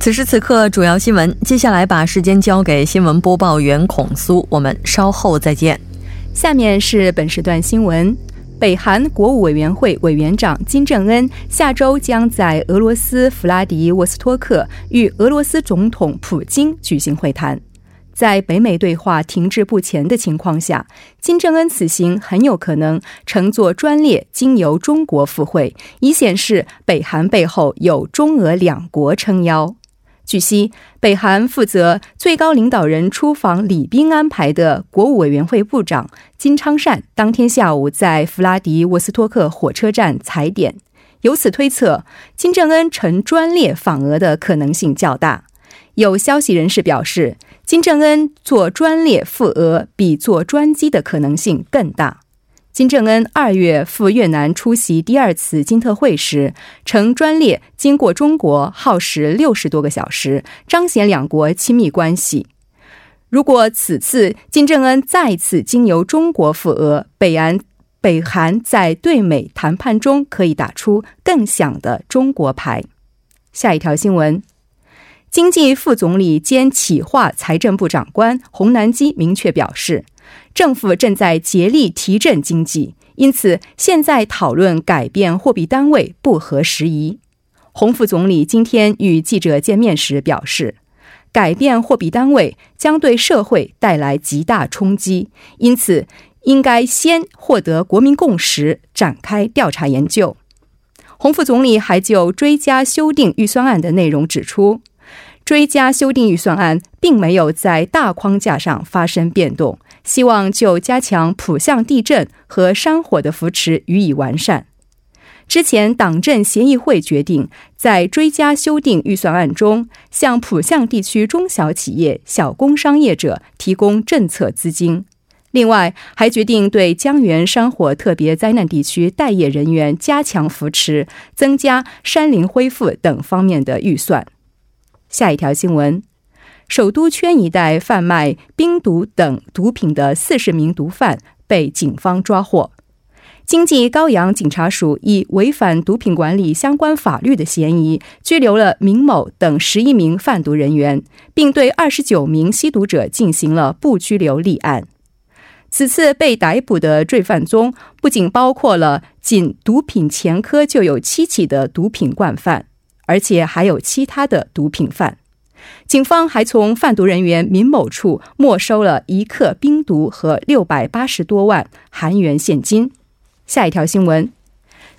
此时此刻，主要新闻。接下来把时间交给新闻播报员孔苏，我们稍后再见。下面是本时段新闻：北韩国务委员会委员长金正恩下周将在俄罗斯弗拉迪沃斯托克与俄罗斯总统普京举行会谈。在北美对话停滞不前的情况下，金正恩此行很有可能乘坐专列经由中国赴会，以显示北韩背后有中俄两国撑腰。据悉，北韩负责最高领导人出访礼宾安排的国务委员会部长金昌善当天下午在弗拉迪沃斯托克火车站踩点，由此推测，金正恩乘专列访俄的可能性较大。有消息人士表示，金正恩坐专列赴俄比坐专机的可能性更大。金正恩二月赴越南出席第二次金特会时，乘专列经过中国，耗时六十多个小时，彰显两国亲密关系。如果此次金正恩再次经由中国赴俄，北韩北韩在对美谈判中可以打出更响的中国牌。下一条新闻，经济副总理兼企划财政部长官洪南基明确表示。政府正在竭力提振经济，因此现在讨论改变货币单位不合时宜。洪副总理今天与记者见面时表示，改变货币单位将对社会带来极大冲击，因此应该先获得国民共识，展开调查研究。洪副总理还就追加修订预算案的内容指出，追加修订预算案并没有在大框架上发生变动。希望就加强浦项地震和山火的扶持予以完善。之前党政协议会决定在追加修订预算案中，向浦项地区中小企业、小工商业者提供政策资金。另外，还决定对江源山火特别灾难地区待业人员加强扶持，增加山林恢复等方面的预算。下一条新闻。首都圈一带贩卖冰毒等毒品的四十名毒贩被警方抓获。经济高阳警察署以违反毒品管理相关法律的嫌疑，拘留了明某等十一名贩毒人员，并对二十九名吸毒者进行了不拘留立案。此次被逮捕的罪犯中，不仅包括了仅毒品前科就有七起的毒品惯犯，而且还有其他的毒品犯。警方还从贩毒人员闵某处没收了一克冰毒和六百八十多万韩元现金。下一条新闻：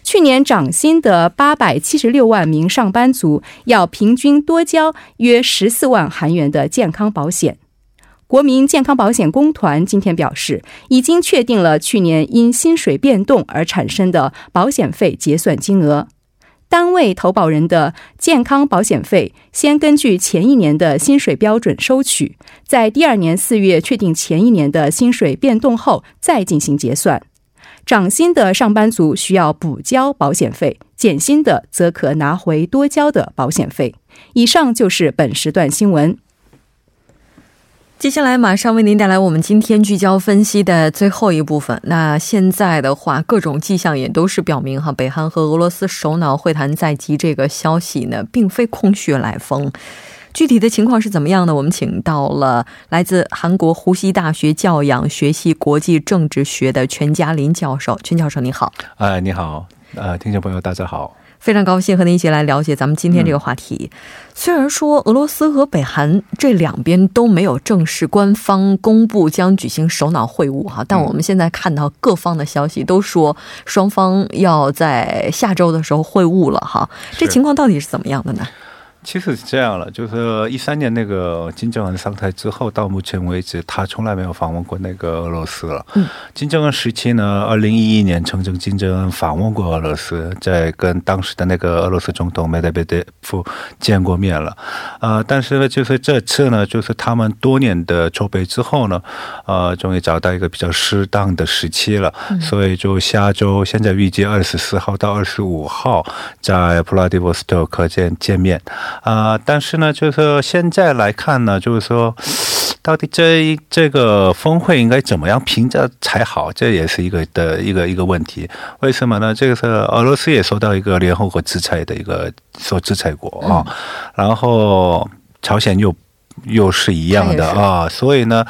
去年涨薪的八百七十六万名上班族要平均多交约十四万韩元的健康保险。国民健康保险公团今天表示，已经确定了去年因薪水变动而产生的保险费结算金额。单位投保人的健康保险费，先根据前一年的薪水标准收取，在第二年四月确定前一年的薪水变动后再进行结算。涨薪的上班族需要补交保险费，减薪的则可拿回多交的保险费。以上就是本时段新闻。接下来马上为您带来我们今天聚焦分析的最后一部分。那现在的话，各种迹象也都是表明哈，北韩和俄罗斯首脑会谈在即这个消息呢，并非空穴来风。具体的情况是怎么样呢？我们请到了来自韩国呼吸大学教养学系国际政治学的全嘉林教授。全教授，你好。哎，你好，呃，听众朋友，大家好。非常高兴和您一起来了解咱们今天这个话题。虽然说俄罗斯和北韩这两边都没有正式官方公布将举行首脑会晤哈，但我们现在看到各方的消息都说双方要在下周的时候会晤了哈。这情况到底是怎么样的呢？其实是这样了，就是一三年那个金正恩上台之后，到目前为止，他从来没有访问过那个俄罗斯了。嗯，金正恩时期呢，二零一一年，曾经金正恩访问过俄罗斯，在跟当时的那个俄罗斯总统梅德韦德夫见过面了。呃，但是呢，就是这次呢，就是他们多年的筹备之后呢，呃，终于找到一个比较适当的时期了，所以就下周，现在预计二十四号到二十五号在普拉迪沃斯托克见见面。啊，但是呢，就是说现在来看呢，就是说，到底这这个峰会应该怎么样评价才好？这也是一个的一个一个问题。为什么呢？这个是俄罗斯也受到一个联合国制裁的一个受制裁国啊，然后朝鲜又又是一样的啊，所以呢。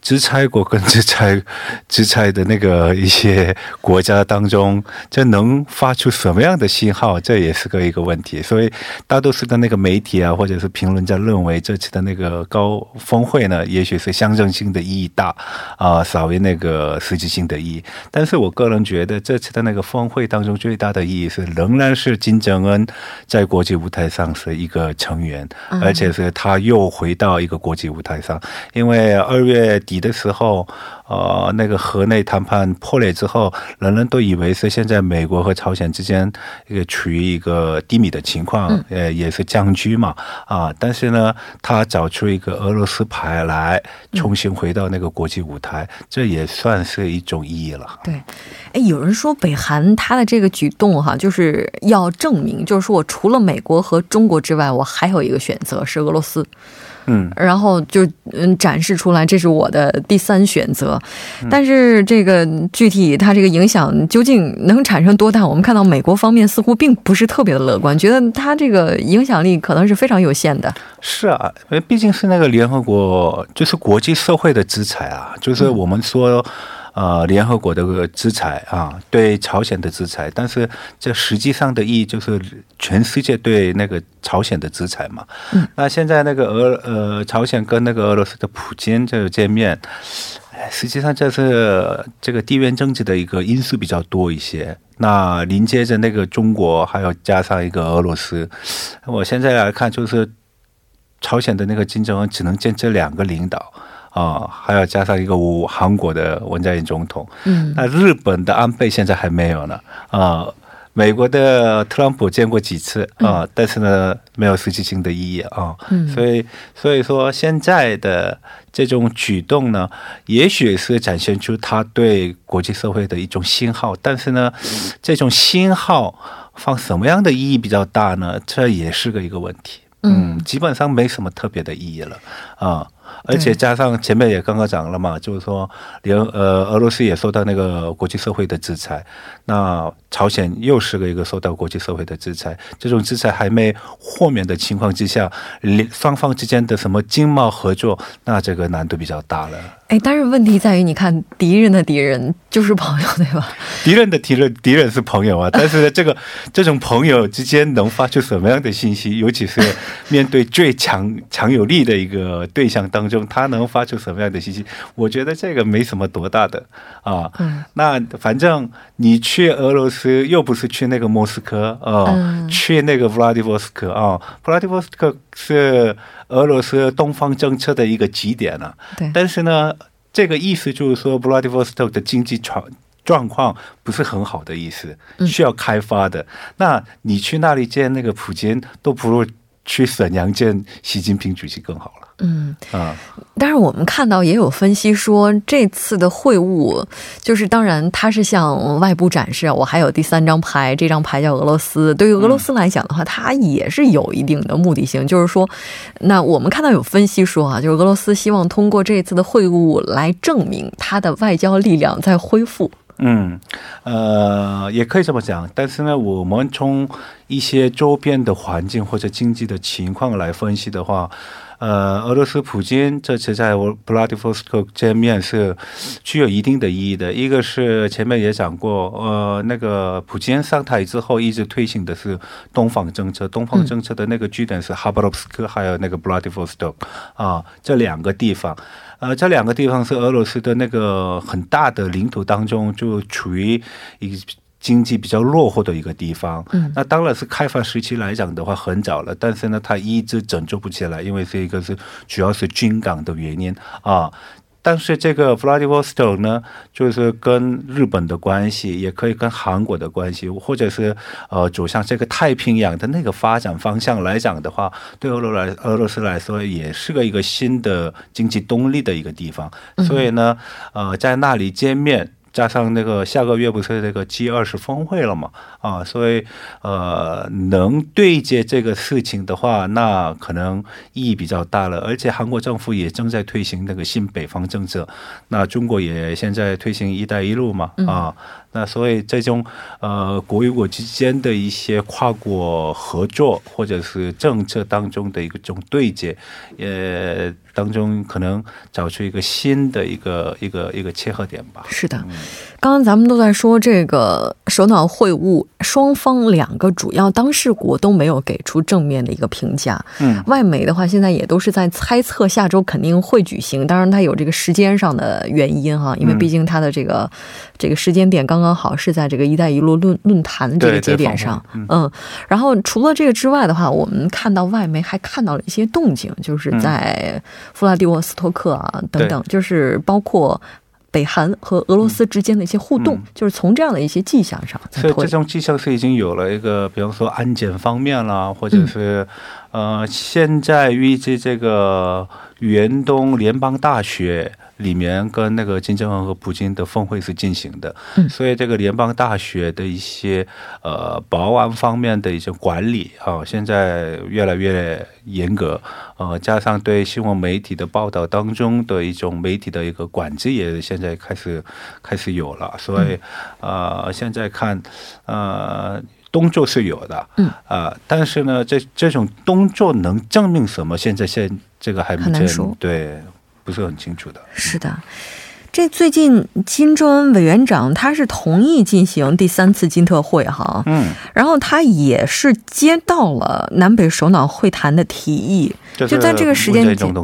制裁国跟制裁制裁的那个一些国家当中，这能发出什么样的信号？这也是个一个问题。所以大多数的那个媒体啊，或者是评论家认为，这次的那个高峰会呢，也许是象征性的意义大啊，少于那个实际性的意义。但是我个人觉得，这次的那个峰会当中最大的意义是，仍然是金正恩在国际舞台上是一个成员，而且是他又回到一个国际舞台上，因为二月。底的时候，呃，那个河内谈判破裂之后，人人都以为是现在美国和朝鲜之间一个处于一个低迷的情况，呃，也是僵局嘛，啊，但是呢，他找出一个俄罗斯牌来，重新回到那个国际舞台，这也算是一种意义了。对，哎，有人说北韩他的这个举动哈，就是要证明，就是说我除了美国和中国之外，我还有一个选择是俄罗斯。嗯，然后就嗯展示出来，这是我的第三选择。但是这个具体它这个影响究竟能产生多大？我们看到美国方面似乎并不是特别的乐观，觉得它这个影响力可能是非常有限的。是啊，因为毕竟是那个联合国，就是国际社会的制裁啊，就是我们说。呃，联合国的制裁啊，对朝鲜的制裁，但是这实际上的意义就是全世界对那个朝鲜的制裁嘛。嗯，那现在那个俄呃朝鲜跟那个俄罗斯的普京这个见面，实际上这是这个地缘政治的一个因素比较多一些。那临接着那个中国，还要加上一个俄罗斯，我现在来看就是朝鲜的那个金正恩只能见这两个领导。啊，还要加上一个五韩国的文在寅总统，嗯，那日本的安倍现在还没有呢，啊，美国的特朗普见过几次啊，但是呢，没有实际性的意义啊，嗯，所以所以说现在的这种举动呢，也许是展现出他对国际社会的一种信号，但是呢，这种信号放什么样的意义比较大呢？这也是个一个问题，嗯，基本上没什么特别的意义了。啊。而且加上前面也刚刚讲了嘛，就是说，连呃俄罗斯也受到那个国际社会的制裁，那朝鲜又是个一个受到国际社会的制裁，这种制裁还没豁免的情况之下，双方之间的什么经贸合作，那这个难度比较大了。哎，但是问题在于，你看敌人的敌人就是朋友，对吧？敌人的敌人，敌人是朋友啊。但是这个这种朋友之间能发出什么样的信息？尤其是面对最强强有力的一个对象当中，他能发出什么样的信息？我觉得这个没什么多大的啊。嗯。那反正你去俄罗斯又不是去那个莫斯科啊，去那个弗拉迪沃斯克啊，弗拉迪沃斯克是。俄罗斯东方政策的一个极点了，对。但是呢，这个意思就是说，布拉迪沃斯托的经济状状况不是很好的意思，需要开发的。那你去那里见那个普京，都不如去沈阳见习近平主席更好了。嗯啊，但是我们看到也有分析说，这次的会晤就是当然，它是向外部展示，我还有第三张牌，这张牌叫俄罗斯。对于俄罗斯来讲的话，它也是有一定的目的性，就是说，那我们看到有分析说啊，就是俄罗斯希望通过这次的会晤来证明它的外交力量在恢复。嗯，呃，也可以这么讲，但是呢，我们从一些周边的环境或者经济的情况来分析的话，呃，俄罗斯普京这次在布拉迪沃斯克见面是具有一定的意义的。一个是前面也讲过，呃，那个普京上台之后一直推行的是东方政策，东方政策的那个据点是哈巴罗夫斯克，还有那个布拉迪沃斯克啊，这两个地方。呃，这两个地方是俄罗斯的那个很大的领土当中，就处于一经济比较落后的一个地方。嗯，那当然是开发时期来讲的话很早了，但是呢，它一直拯救不起来，因为这个是主要是军港的原因啊。但是这个 Vladivostok 呢，就是跟日本的关系，也可以跟韩国的关系，或者是呃走向这个太平洋的那个发展方向来讲的话，对俄罗来俄罗斯来说，也是个一个新的经济动力的一个地方。所以呢，呃，在那里见面。加上那个下个月不是那个 G 二十峰会了嘛？啊，所以呃，能对接这个事情的话，那可能意义比较大了。而且韩国政府也正在推行那个新北方政策，那中国也现在推行“一带一路”嘛，啊。那所以这种呃国与国之间的一些跨国合作或者是政策当中的一个种对接，呃当中可能找出一个新的一个一个一个切合点吧。是的。刚刚咱们都在说这个首脑会晤，双方两个主要当事国都没有给出正面的一个评价。嗯，外媒的话现在也都是在猜测下周肯定会举行，当然它有这个时间上的原因哈，因为毕竟它的这个这个时间点刚刚好是在这个“一带一路”论论坛这个节点上。嗯，然后除了这个之外的话，我们看到外媒还看到了一些动静，就是在弗拉迪沃斯托克啊等等，就是包括。北韩和俄罗斯之间的一些互动，就是从这样的一些迹象上，所以这种迹象是已经有了一个，比方说安检方面啦，或者是呃，现在预计这个远东联邦大学。里面跟那个金正恩和普京的峰会是进行的，所以这个联邦大学的一些呃保安方面的一些管理啊，现在越来越严格，呃，加上对新闻媒体的报道当中的一种媒体的一个管制也现在开始开始有了，所以呃，现在看呃动作是有的，嗯。啊，但是呢，这这种动作能证明什么？现在现这个还很难说，对。不是很清楚的。是的，这最近金正恩委员长他是同意进行第三次金特会哈，嗯，然后他也是接到了南北首脑会谈的提议，就在这个时间点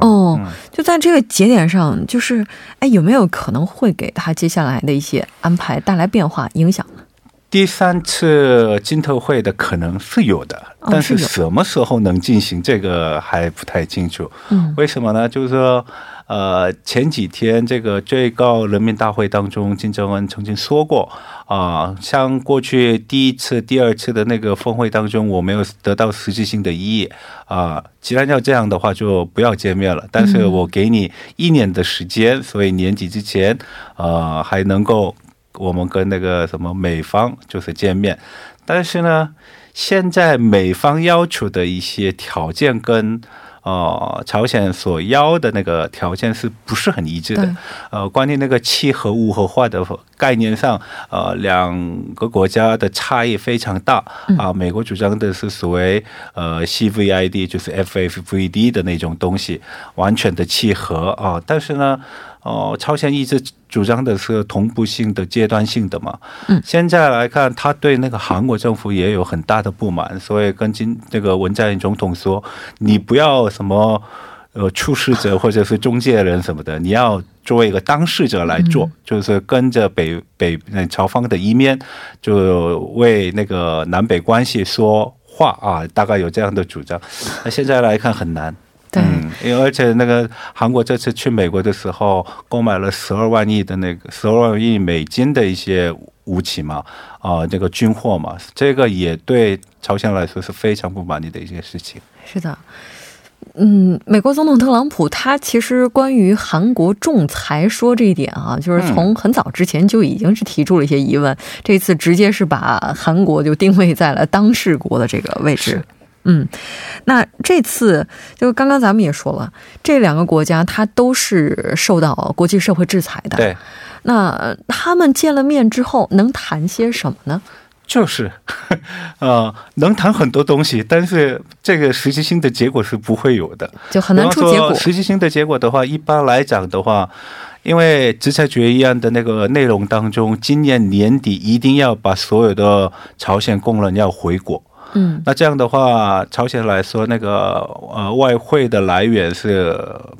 哦，就在这个节点上，就是哎，有没有可能会给他接下来的一些安排带来变化影响呢？第三次金特会的可能是有的，但是什么时候能进行，这个还不太清楚。嗯，为什么呢？就是说，呃，前几天这个最高人民大会当中，金正恩曾经说过啊，像过去第一次、第二次的那个峰会当中，我没有得到实质性的意义啊。既然要这样的话，就不要见面了。但是我给你一年的时间，所以年底之前，呃，还能够。我们跟那个什么美方就是见面，但是呢，现在美方要求的一些条件跟呃朝鲜所要的那个条件是不是很一致的？呃，关于那个气核无核化的概念上，呃，两个国家的差异非常大啊。美国主张的是所谓呃 CVID，就是 FFVD 的那种东西，完全的契合啊。但是呢。哦，朝鲜一直主张的是同步性的、阶段性的嘛。嗯，现在来看，他对那个韩国政府也有很大的不满，所以跟金那个文在寅总统说：“你不要什么呃出事者或者是中介人什么的，你要作为一个当事者来做，就是跟着北北朝方的一面，就为那个南北关系说话啊。”大概有这样的主张。那现在来看很难。嗯，因为而且那个韩国这次去美国的时候，购买了十二万亿的那个十二万亿美金的一些武器嘛，啊，这个军货嘛，这个也对朝鲜来说是非常不满意的一件事情。是的，嗯，美国总统特朗普他其实关于韩国仲裁说这一点啊，就是从很早之前就已经是提出了一些疑问，这次直接是把韩国就定位在了当事国的这个位置。嗯，那这次就刚刚咱们也说了，这两个国家它都是受到国际社会制裁的。对。那他们见了面之后能谈些什么呢？就是，呃，能谈很多东西，但是这个实际性的结果是不会有的，就很难出结果。实际性的结果的话，一般来讲的话，因为制裁决议案的那个内容当中，今年年底一定要把所有的朝鲜工人要回国。嗯，那这样的话，朝鲜来说，那个呃外汇的来源是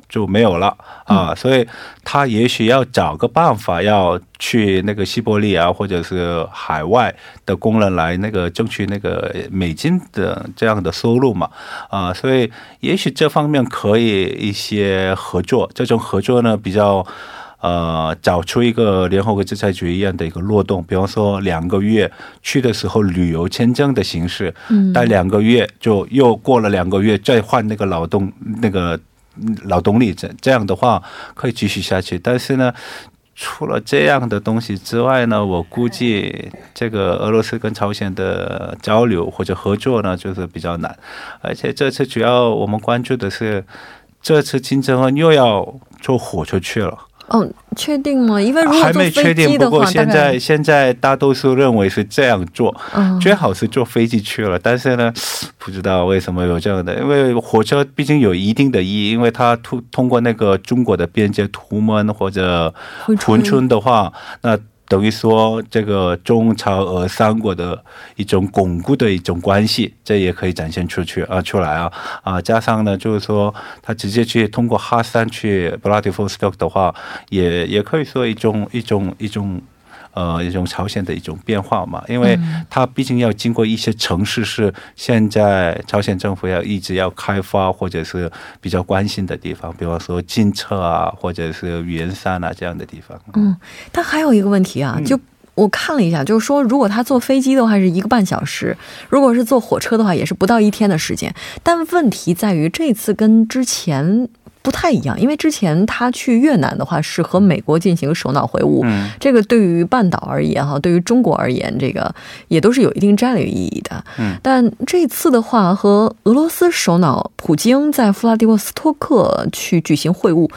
就没有了啊，所以他也许要找个办法，要去那个西伯利亚或者是海外的工人来那个争取那个美金的这样的收入嘛啊，所以也许这方面可以一些合作，这种合作呢比较。呃，找出一个联合国制裁决议案的一个漏洞，比方说两个月去的时候旅游签证的形式，嗯，待两个月就又过了两个月再换那个劳动那个劳动力，这这样的话可以继续下去。但是呢，除了这样的东西之外呢，我估计这个俄罗斯跟朝鲜的交流或者合作呢，就是比较难。而且这次主要我们关注的是，这次金正恩又要坐火车去了。哦，确定吗？因为如果还没确定，不过现在现在大多数认为是这样做，最好是坐飞机去了。但是呢，不知道为什么有这样的，因为火车毕竟有一定的意义，因为它通通过那个中国的边界图们或者珲春的话，那。等于说，这个中朝俄三国的一种巩固的一种关系，这也可以展现出去啊，出来啊啊！加上呢，就是说，他直接去通过哈山去布拉迪夫斯克的话，也也可以说一种一种一种。呃，一种朝鲜的一种变化嘛，因为它毕竟要经过一些城市，是现在朝鲜政府要一直要开发或者是比较关心的地方，比方说金策啊，或者是元山啊这样的地方。嗯，但还有一个问题啊，就我看了一下，就是说，如果他坐飞机的话是一个半小时，如果是坐火车的话也是不到一天的时间，但问题在于这次跟之前。不太一样，因为之前他去越南的话是和美国进行首脑会晤，嗯这个对于半岛而言哈，对于中国而言，这个也都是有一定战略意义的。嗯，但这次的话和俄罗斯首脑普京在弗拉迪沃斯托克去举行会晤，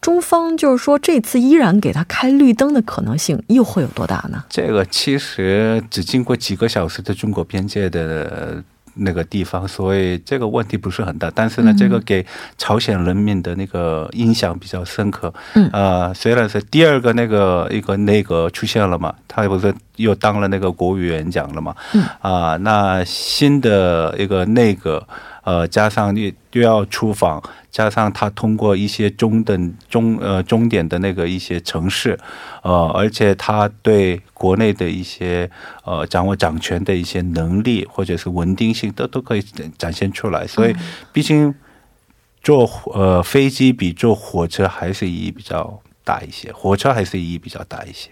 中方就是说这次依然给他开绿灯的可能性又会有多大呢？这个其实只经过几个小时的中国边界的。那个地方，所以这个问题不是很大，但是呢，这个给朝鲜人民的那个印象比较深刻。嗯，呃，虽然是第二个那个一个内阁出现了嘛，他不是又当了那个国务院长了嘛。嗯，啊，那新的一个内阁。呃，加上又又要出访，加上他通过一些中等中呃终点的那个一些城市，呃，而且他对国内的一些呃掌握掌权的一些能力或者是稳定性都都可以展现出来，所以毕竟坐呃飞机比坐火车还是以比较。大一些，火车还是意义比较大一些。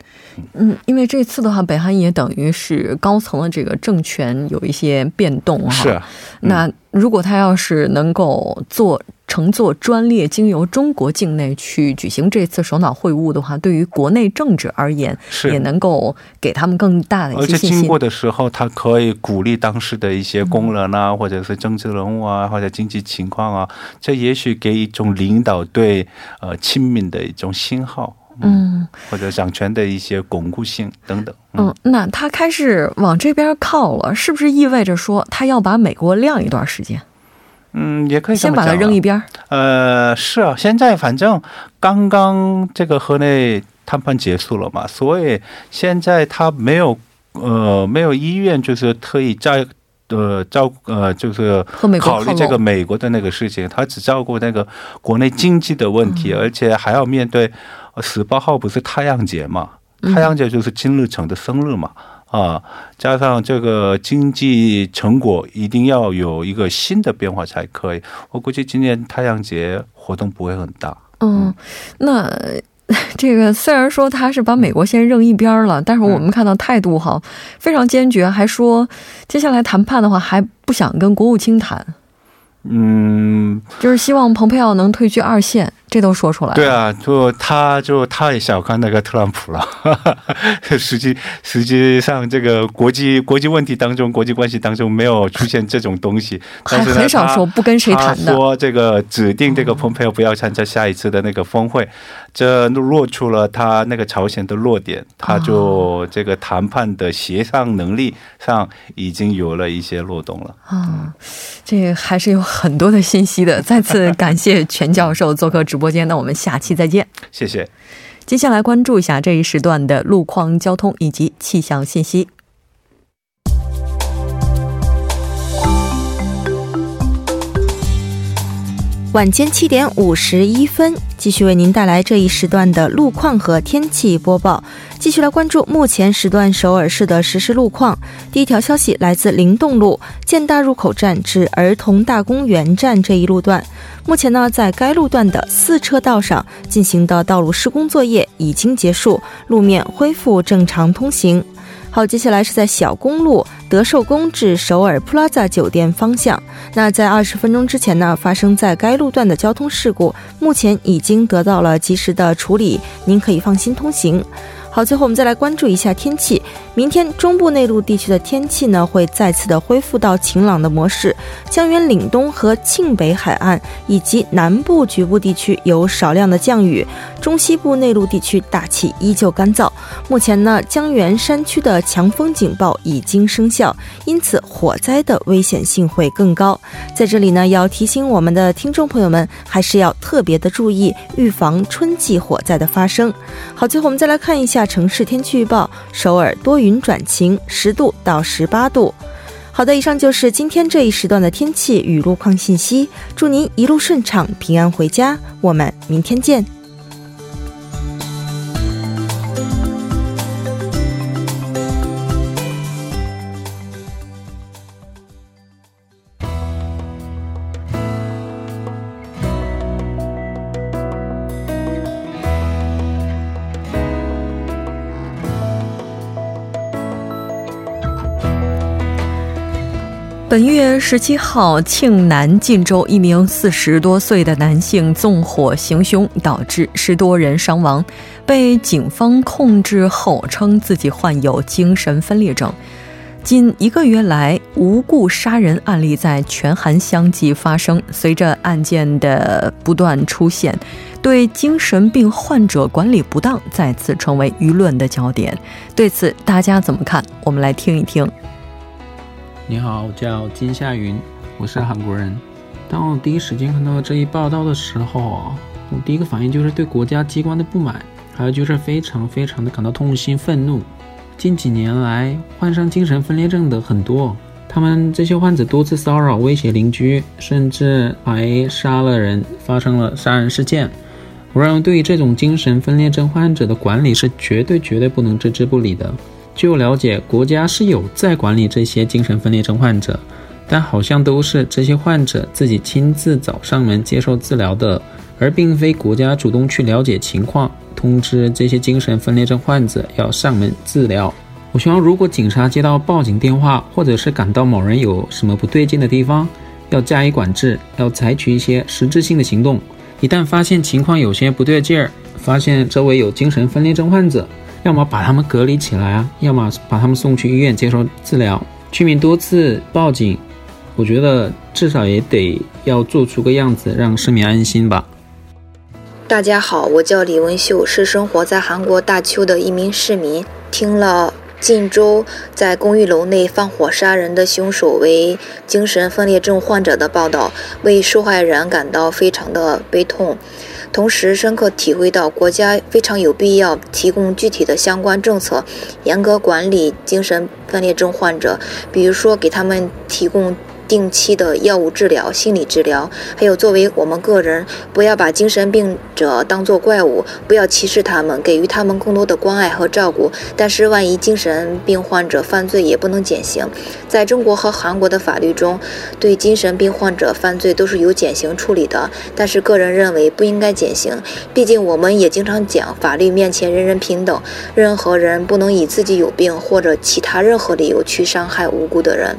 嗯，因为这次的话，北韩也等于是高层的这个政权有一些变动哈。是。那如果他要是能够做。乘坐专列经由中国境内去举行这次首脑会晤的话，对于国内政治而言，也能够给他们更大的一些信心。而且经过的时候，他可以鼓励当时的一些工人啊，或者是政治人物啊，或者经济情况啊，这也许给一种领导对呃亲民的一种信号，嗯，或者掌权的一些巩固性等等。嗯，那他开始往这边靠了，是不是意味着说他要把美国晾一段时间？嗯，也可以先把它扔一边。呃，是啊，现在反正刚刚这个河内谈判结束了嘛，所以现在他没有呃没有医院就是特意在呃照呃就是考虑这个美国的那个事情，他只照顾那个国内经济的问题，而且还要面对十八号不是太阳节嘛，太阳节就是金日成的生日嘛。啊，加上这个经济成果，一定要有一个新的变化才可以。我估计今年太阳节活动不会很大。嗯，那 这个虽然说他是把美国先扔一边了，但是我们看到态度哈非常坚决，还说接下来谈判的话还不想跟国务卿谈。嗯，就是希望蓬佩奥能退居二线。这都说出来了。对啊，就他就太小看那个特朗普了。实际实际上，这个国际国际问题当中，国际关系当中没有出现这种东西。还很少说不跟谁谈的。说这个指定这个蓬佩奥不要参加下一次的那个峰会，这落出了他那个朝鲜的弱点，他就这个谈判的协商能力上已经有了一些漏洞了。啊，这还是有很多的信息的。再次感谢全教授做客直播间，那我们下期再见。谢谢。接下来关注一下这一时段的路况、交通以及气象信息。晚间七点五十一分，继续为您带来这一时段的路况和天气播报。继续来关注目前时段首尔市的实时路况。第一条消息来自灵动路建大入口站至儿童大公园站这一路段，目前呢，在该路段的四车道上进行的道路施工作业已经结束，路面恢复正常通行。好，接下来是在小公路德寿宫至首尔 Plaza 酒店方向。那在二十分钟之前呢，发生在该路段的交通事故，目前已经得到了及时的处理，您可以放心通行。好，最后我们再来关注一下天气。明天中部内陆地区的天气呢，会再次的恢复到晴朗的模式。江源岭东和庆北海岸以及南部局部地区有少量的降雨，中西部内陆地区大气依旧干燥。目前呢，江源山区的强风警报已经生效，因此火灾的危险性会更高。在这里呢，要提醒我们的听众朋友们，还是要特别的注意，预防春季火灾的发生。好，最后我们再来看一下大。城市天气预报：首尔多云转晴，十度到十八度。好的，以上就是今天这一时段的天气与路况信息。祝您一路顺畅，平安回家。我们明天见。本月十七号，庆南晋州一名四十多岁的男性纵火行凶，导致十多人伤亡，被警方控制后称自己患有精神分裂症。近一个月来，无故杀人案例在全韩相继发生。随着案件的不断出现，对精神病患者管理不当再次成为舆论的焦点。对此，大家怎么看？我们来听一听。你好，我叫金夏云，我是韩国人。当我第一时间看到这一报道的时候，我第一个反应就是对国家机关的不满，还有就是非常非常的感到痛心愤怒。近几年来，患上精神分裂症的很多，他们这些患者多次骚扰、威胁邻居，甚至还杀了人，发生了杀人事件。我认为，对于这种精神分裂症患者的管理是绝对绝对不能置之不理的。据我了解，国家是有在管理这些精神分裂症患者，但好像都是这些患者自己亲自找上门接受治疗的，而并非国家主动去了解情况，通知这些精神分裂症患者要上门治疗。我希望，如果警察接到报警电话，或者是感到某人有什么不对劲的地方，要加以管制，要采取一些实质性的行动。一旦发现情况有些不对劲儿，发现周围有精神分裂症患者。要么把他们隔离起来啊，要么把他们送去医院接受治疗。居民多次报警，我觉得至少也得要做出个样子，让市民安心吧。大家好，我叫李文秀，是生活在韩国大邱的一名市民。听了晋州在公寓楼内放火杀人的凶手为精神分裂症患者的报道，为受害人感到非常的悲痛。同时，深刻体会到国家非常有必要提供具体的相关政策，严格管理精神分裂症患者，比如说给他们提供。定期的药物治疗、心理治疗，还有作为我们个人，不要把精神病者当作怪物，不要歧视他们，给予他们更多的关爱和照顾。但是，万一精神病患者犯罪，也不能减刑。在中国和韩国的法律中，对精神病患者犯罪都是有减刑处理的。但是，个人认为不应该减刑，毕竟我们也经常讲，法律面前人人平等，任何人不能以自己有病或者其他任何理由去伤害无辜的人。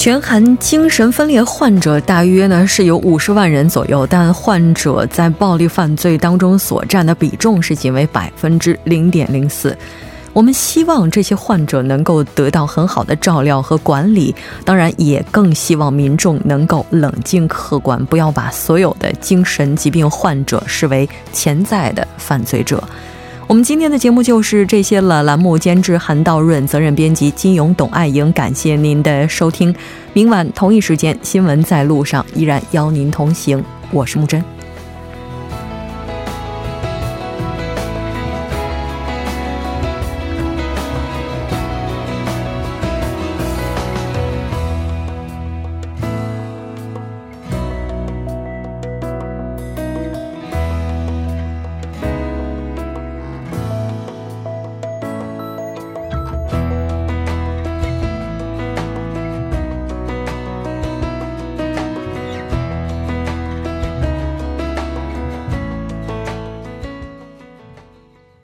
全韩精神分裂患者大约呢是有五十万人左右，但患者在暴力犯罪当中所占的比重是仅为百分之零点零四。我们希望这些患者能够得到很好的照料和管理，当然也更希望民众能够冷静客观，不要把所有的精神疾病患者视为潜在的犯罪者。我们今天的节目就是这些了。栏目监制韩道润，责任编辑金勇、董爱莹。感谢您的收听，明晚同一时间，新闻在路上依然邀您同行。我是木真。